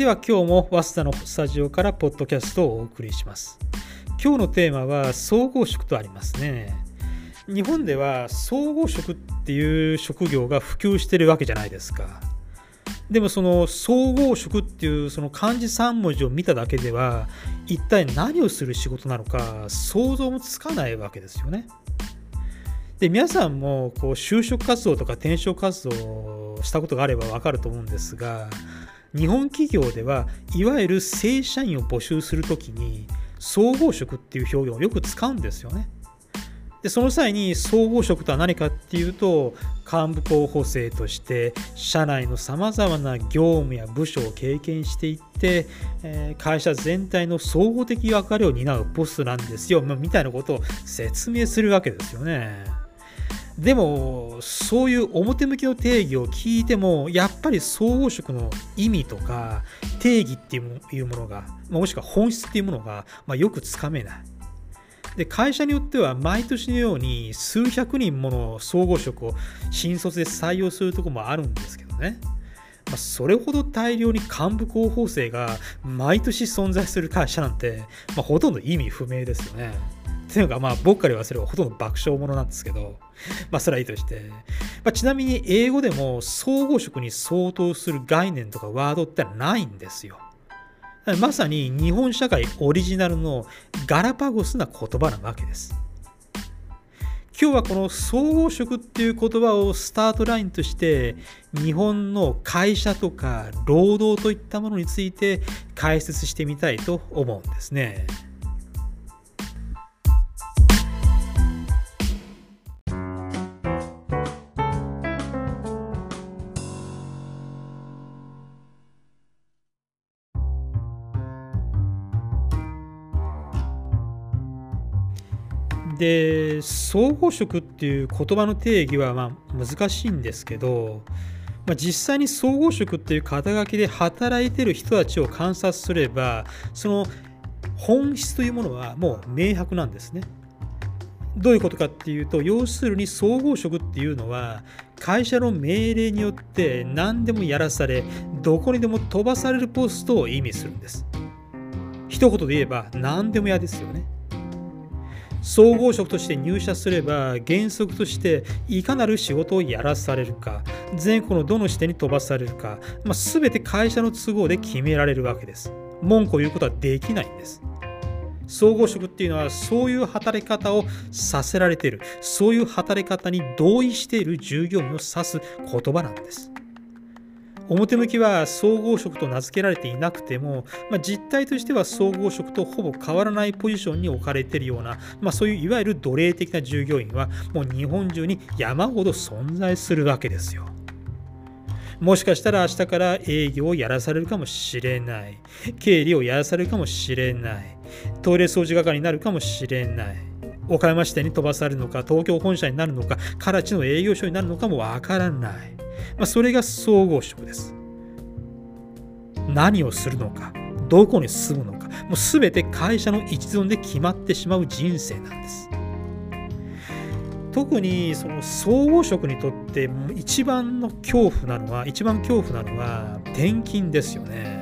では今日も早稲田のスタジオからポッドキャストをお送りします。今日のテーマは総合職とありますね。日本では総合職っていう職業が普及してるわけじゃないですか。でもその総合職っていうその漢字3文字を見ただけでは一体何をする仕事なのか想像もつかないわけですよね。で皆さんもこう就職活動とか転職活動をしたことがあれば分かると思うんですが日本企業ではいわゆる正社員を募集するときに総合職っていう表現をよく使うんですよね。でその際に総合職とは何かっていうと幹部候補生として社内のさまざまな業務や部署を経験していって、えー、会社全体の総合的役割を担うポストなんですよ、まあ、みたいなことを説明するわけですよね。でもそういう表向きの定義を聞いてもやっぱり総合職の意味とか定義っていうものがもしくは本質っていうものが、まあ、よくつかめない。で会社によっては毎年のように数百人もの総合職を新卒で採用するとこもあるんですけどね、まあ、それほど大量に幹部候補生が毎年存在する会社なんて、まあ、ほとんど意味不明ですよね。っていうのがまあ僕から言わせればほとんど爆笑ものなんですけど、まあそれはいいとして、まあ、ちなみに英語でも総合職に相当する概念とかワードってないんですよ。まさに日本社会オリジナルのガラパゴスな言葉なわけです。今日はこの総合職っていう言葉をスタートラインとして日本の会社とか労働といったものについて解説してみたいと思うんですね。で総合職っていう言葉の定義はまあ難しいんですけど、まあ、実際に総合職っていう肩書きで働いてる人たちを観察すればその本質というものはもう明白なんですね。どういうことかっていうと要するに総合職っていうのは会社の命令によって何でもやらされどこにでも飛ばされるポストを意味するんです。一言で言えば何でも嫌ですよね。総合職として入社すれば原則としていかなる仕事をやらされるか全国のどの視点に飛ばされるか、まあ、全て会社の都合で決められるわけです。文句を言うことはできないんです。総合職っていうのはそういう働き方をさせられている。そういう働き方に同意している従業員を指す言葉なんです。表向きは総合職と名付けられていなくても、まあ、実態としては総合職とほぼ変わらないポジションに置かれているような、まあ、そういういわゆる奴隷的な従業員はもう日本中に山ほど存在するわけですよ。もしかしたら明日から営業をやらされるかもしれない。経理をやらされるかもしれない。トイレ掃除係になるかもしれない。岡山支店に飛ばされるのか、東京本社になるのか、唐地の営業所になるのかもわからない。まあ、それが総合職です。何をするのか、どこに住むのか、もう全て会社の一存で決まってしまう人生なんです。特にその総合職にとって一番の恐怖なのは、一番恐怖なのは転勤ですよね。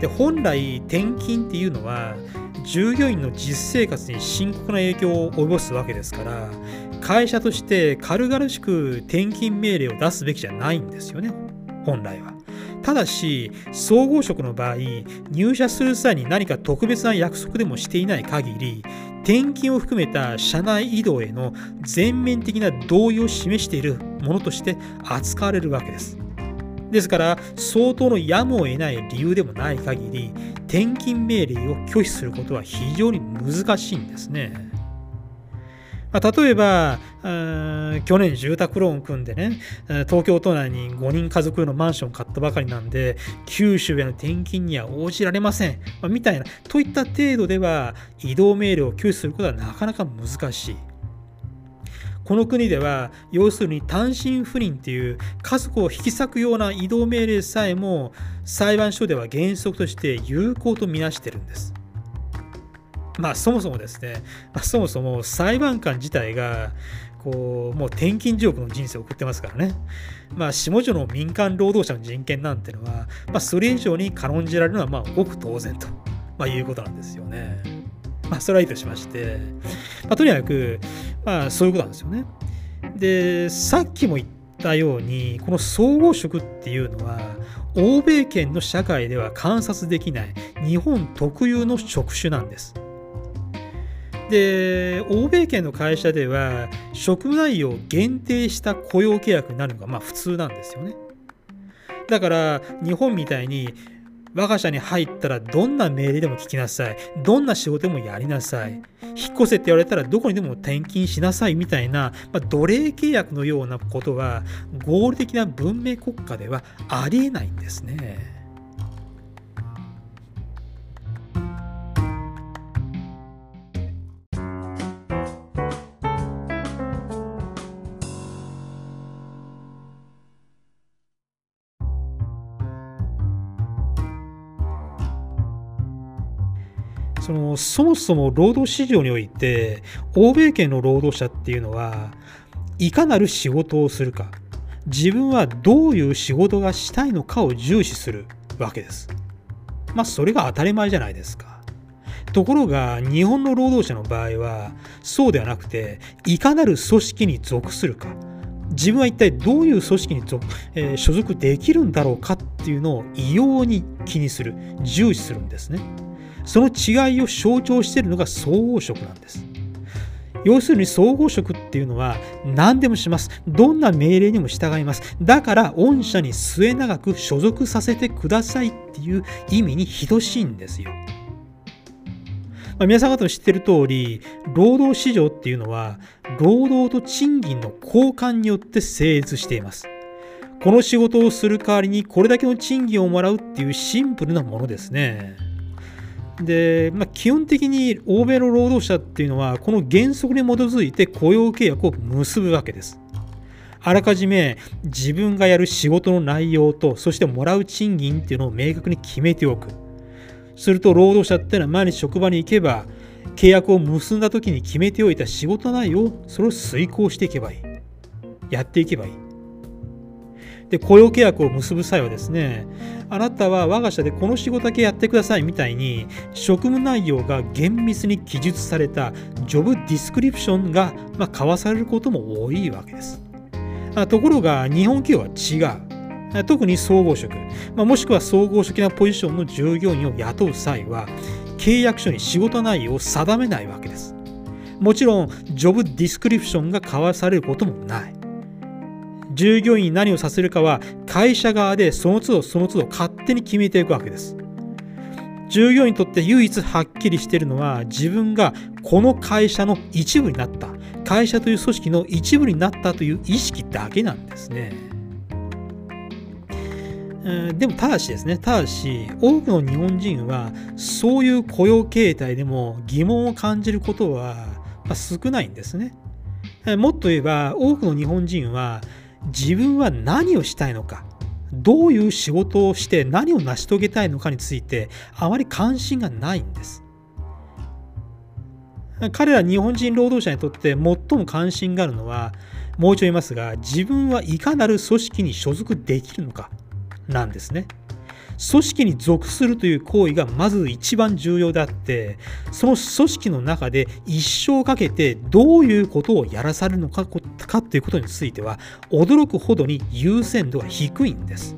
で本来転勤っていうのは従業員の実生活に深刻な影響を及ぼすわけですから会社として軽々しく転勤命令を出すべきじゃないんですよね本来は。ただし総合職の場合入社する際に何か特別な約束でもしていない限り転勤を含めた社内移動への全面的な同意を示しているものとして扱われるわけです。ですから相当のやむを得ない理由でもない限り転勤命令を拒否することは非常に難しいんですね。ま、例えば、去年住宅ローンを組んでね、東京都内に5人家族用のマンションを買ったばかりなんで、九州への転勤には応じられません。みたいな、といった程度では移動命令を拒否することはなかなか難しい。この国では要するに単身赴任っていう家族を引き裂くような移動命令さえも裁判所では原則として有効とみなしてるんです。まあそもそもですね、まあ、そもそも裁判官自体がこうもう転勤地獄の人生を送ってますからね。まあ、下々の民間労働者の人権なんてのは、まあ、それ以上に軽んじられるのはまあごく当然と、まあ、いうことなんですよね。まあ、それはいいとしまして、まあ、とにかく、まあ、そういうことなんですよね。で、さっきも言ったように、この総合職っていうのは、欧米圏の社会では観察できない日本特有の職種なんです。で欧米圏の会社では職内容を限定した雇用契約になるのがまあ普通なんですよねだから日本みたいに我が社に入ったらどんな命令でも聞きなさい。どんな仕事でもやりなさい。引っ越せって言われたらどこにでも転勤しなさいみたいな、まあ、奴隷契約のようなことは合理的な文明国家ではありえないんですね。そのそもそも労働市場において欧米圏の労働者っていうのはいかなる仕事をするか自分はどういう仕事がしたいのかを重視するわけです。まあそれが当たり前じゃないですか。ところが日本の労働者の場合はそうではなくていかなる組織に属するか自分は一体どういう組織に属、えー、所属できるんだろうかっていうのを異様に気にする重視するんですね。その違いを象徴しているのが総合職なんです。要するに総合職っていうのは何でもします。どんな命令にも従います。だから御社に末永く所属させてくださいっていう意味に等しいんですよ。まあ、皆さん方の知ってる通り、労働市場っていうのは労働と賃金の交換によって成立しています。この仕事をする代わりにこれだけの賃金をもらうっていうシンプルなものですね。で、まあ、基本的に欧米の労働者っていうのは、この原則に基づいて雇用契約を結ぶわけです。あらかじめ自分がやる仕事の内容と、そしてもらう賃金っていうのを明確に決めておく。すると、労働者っていうのは毎日職場に行けば、契約を結んだ時に決めておいた仕事内容を、それを遂行していけばいい。やっていけばいい。で、雇用契約を結ぶ際はですね、あなたは我が社でこの仕事だけやってくださいみたいに、職務内容が厳密に記述されたジョブディスクリプションが、まあ、交わされることも多いわけです。ところが、日本企業は違う。特に総合職、まあ、もしくは総合職なポジションの従業員を雇う際は、契約書に仕事内容を定めないわけです。もちろん、ジョブディスクリプションが交わされることもない。従業員に何をさせるかは会社側でその都度その都度勝手に決めていくわけです。従業員にとって唯一はっきりしているのは自分がこの会社の一部になった会社という組織の一部になったという意識だけなんですね。でもただしですね、ただし多くの日本人はそういう雇用形態でも疑問を感じることは少ないんですね。もっと言えば多くの日本人は自分は何をしたいのかどういう仕事をして何を成し遂げたいのかについてあまり関心がないんです彼ら日本人労働者にとって最も関心があるのはもう一度言いますが自分はいかなる組織に所属できるのかなんですね。組織に属するという行為がまず一番重要であってその組織の中で一生かけてどういうことをやらされるのかかということについては驚くほどに優先度が低いんです。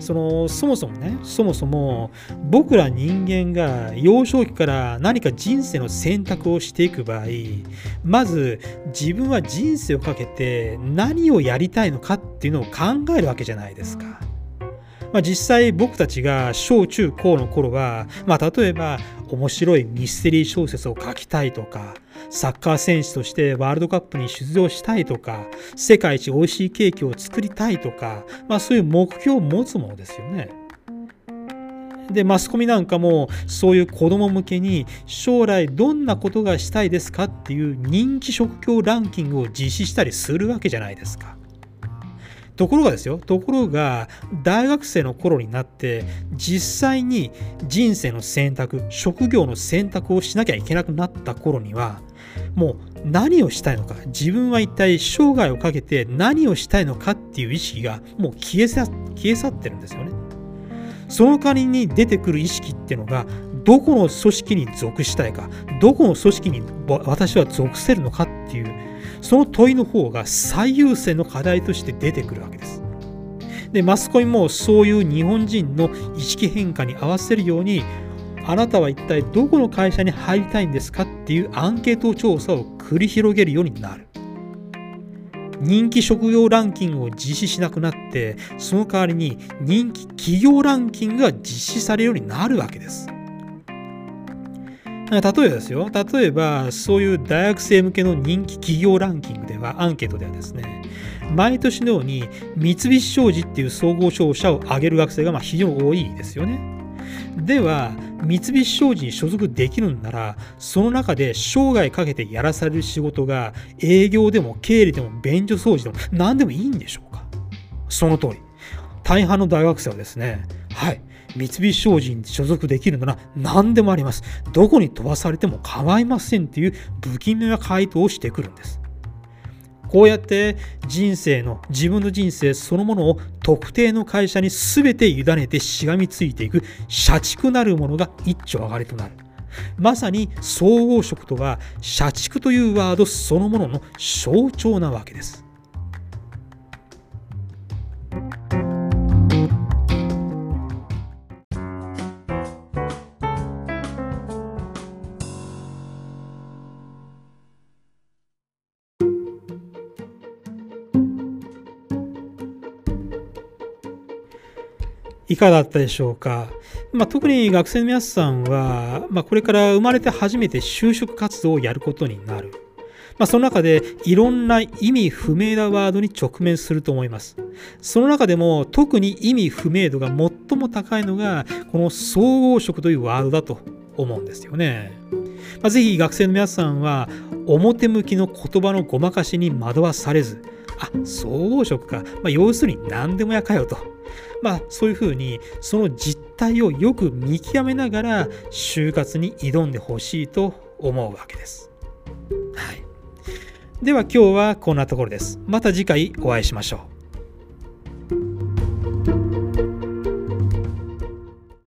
そのそもそもねそもそも僕ら人間が幼少期から何か人生の選択をしていく場合まず自分は人生をかけて何をやりたいのかっていうのを考えるわけじゃないですか。まあ、実際僕たちが小中高の頃は、まあ、例えば面白いミステリー小説を書きたいとかサッカー選手としてワールドカップに出場したいとか世界一美味しいケーキを作りたいとか、まあ、そういう目標を持つものですよね。でマスコミなんかもそういう子供向けに将来どんなことがしたいですかっていう人気職業ランキングを実施したりするわけじゃないですか。ところがですよ、ところが大学生の頃になって実際に人生の選択、職業の選択をしなきゃいけなくなった頃にはもう何をしたいのか自分は一体生涯をかけて何をしたいのかっていう意識がもう消え消え去ってるんですよね。その代わりに出てくる意識っていうのがどこの組織に属したいかどこの組織に私は属せるのかっていうその問いの方が最優先の課題として出てくるわけですでマスコミもそういう日本人の意識変化に合わせるようにあなたは一体どこの会社に入りたいんですかっていうアンケート調査を繰り広げるようになる。人気職業ランキングを実施しなくなって、その代わりに人気企業ランキングが実施されるようになるわけです。例えばですよ、例えばそういう大学生向けの人気企業ランキングでは、アンケートではですね、毎年のように三菱商事っていう総合商社を挙げる学生がま非常に多いですよね。では三菱商事に所属できるんならその中で生涯かけてやらされる仕事が営業でも経理でも便所掃除でも何でもいいんでしょうか。その通り。大半の大学生はですねはい三菱商事に所属できるなら何でもありますどこに飛ばされても構いませんっていう不気味な回答をしてくるんですこうやって人生の自分の人生そのものを特定の会社に全て委ねてしがみついていく社畜なるものが一丁上がりとなる。まさに総合職とは社畜というワードそのものの象徴なわけです。いかがだったでしょうか。まあ、特に学生の皆さんは、まあ、これから生まれて初めて就職活動をやることになる。まあ、その中でいろんな意味不明なワードに直面すると思います。その中でも特に意味不明度が最も高いのがこの総合職というワードだと思うんですよね。まあ、ぜひ学生の皆さんは表向きの言葉のごまかしに惑わされず、あ、総合職か。まあ、要するに何でもやかよと。まあ、そういうふうにその実態をよく見極めながら就活に挑んでほしいと思うわけです。はい、では今日はこんなところです。また次回お会いしましょう。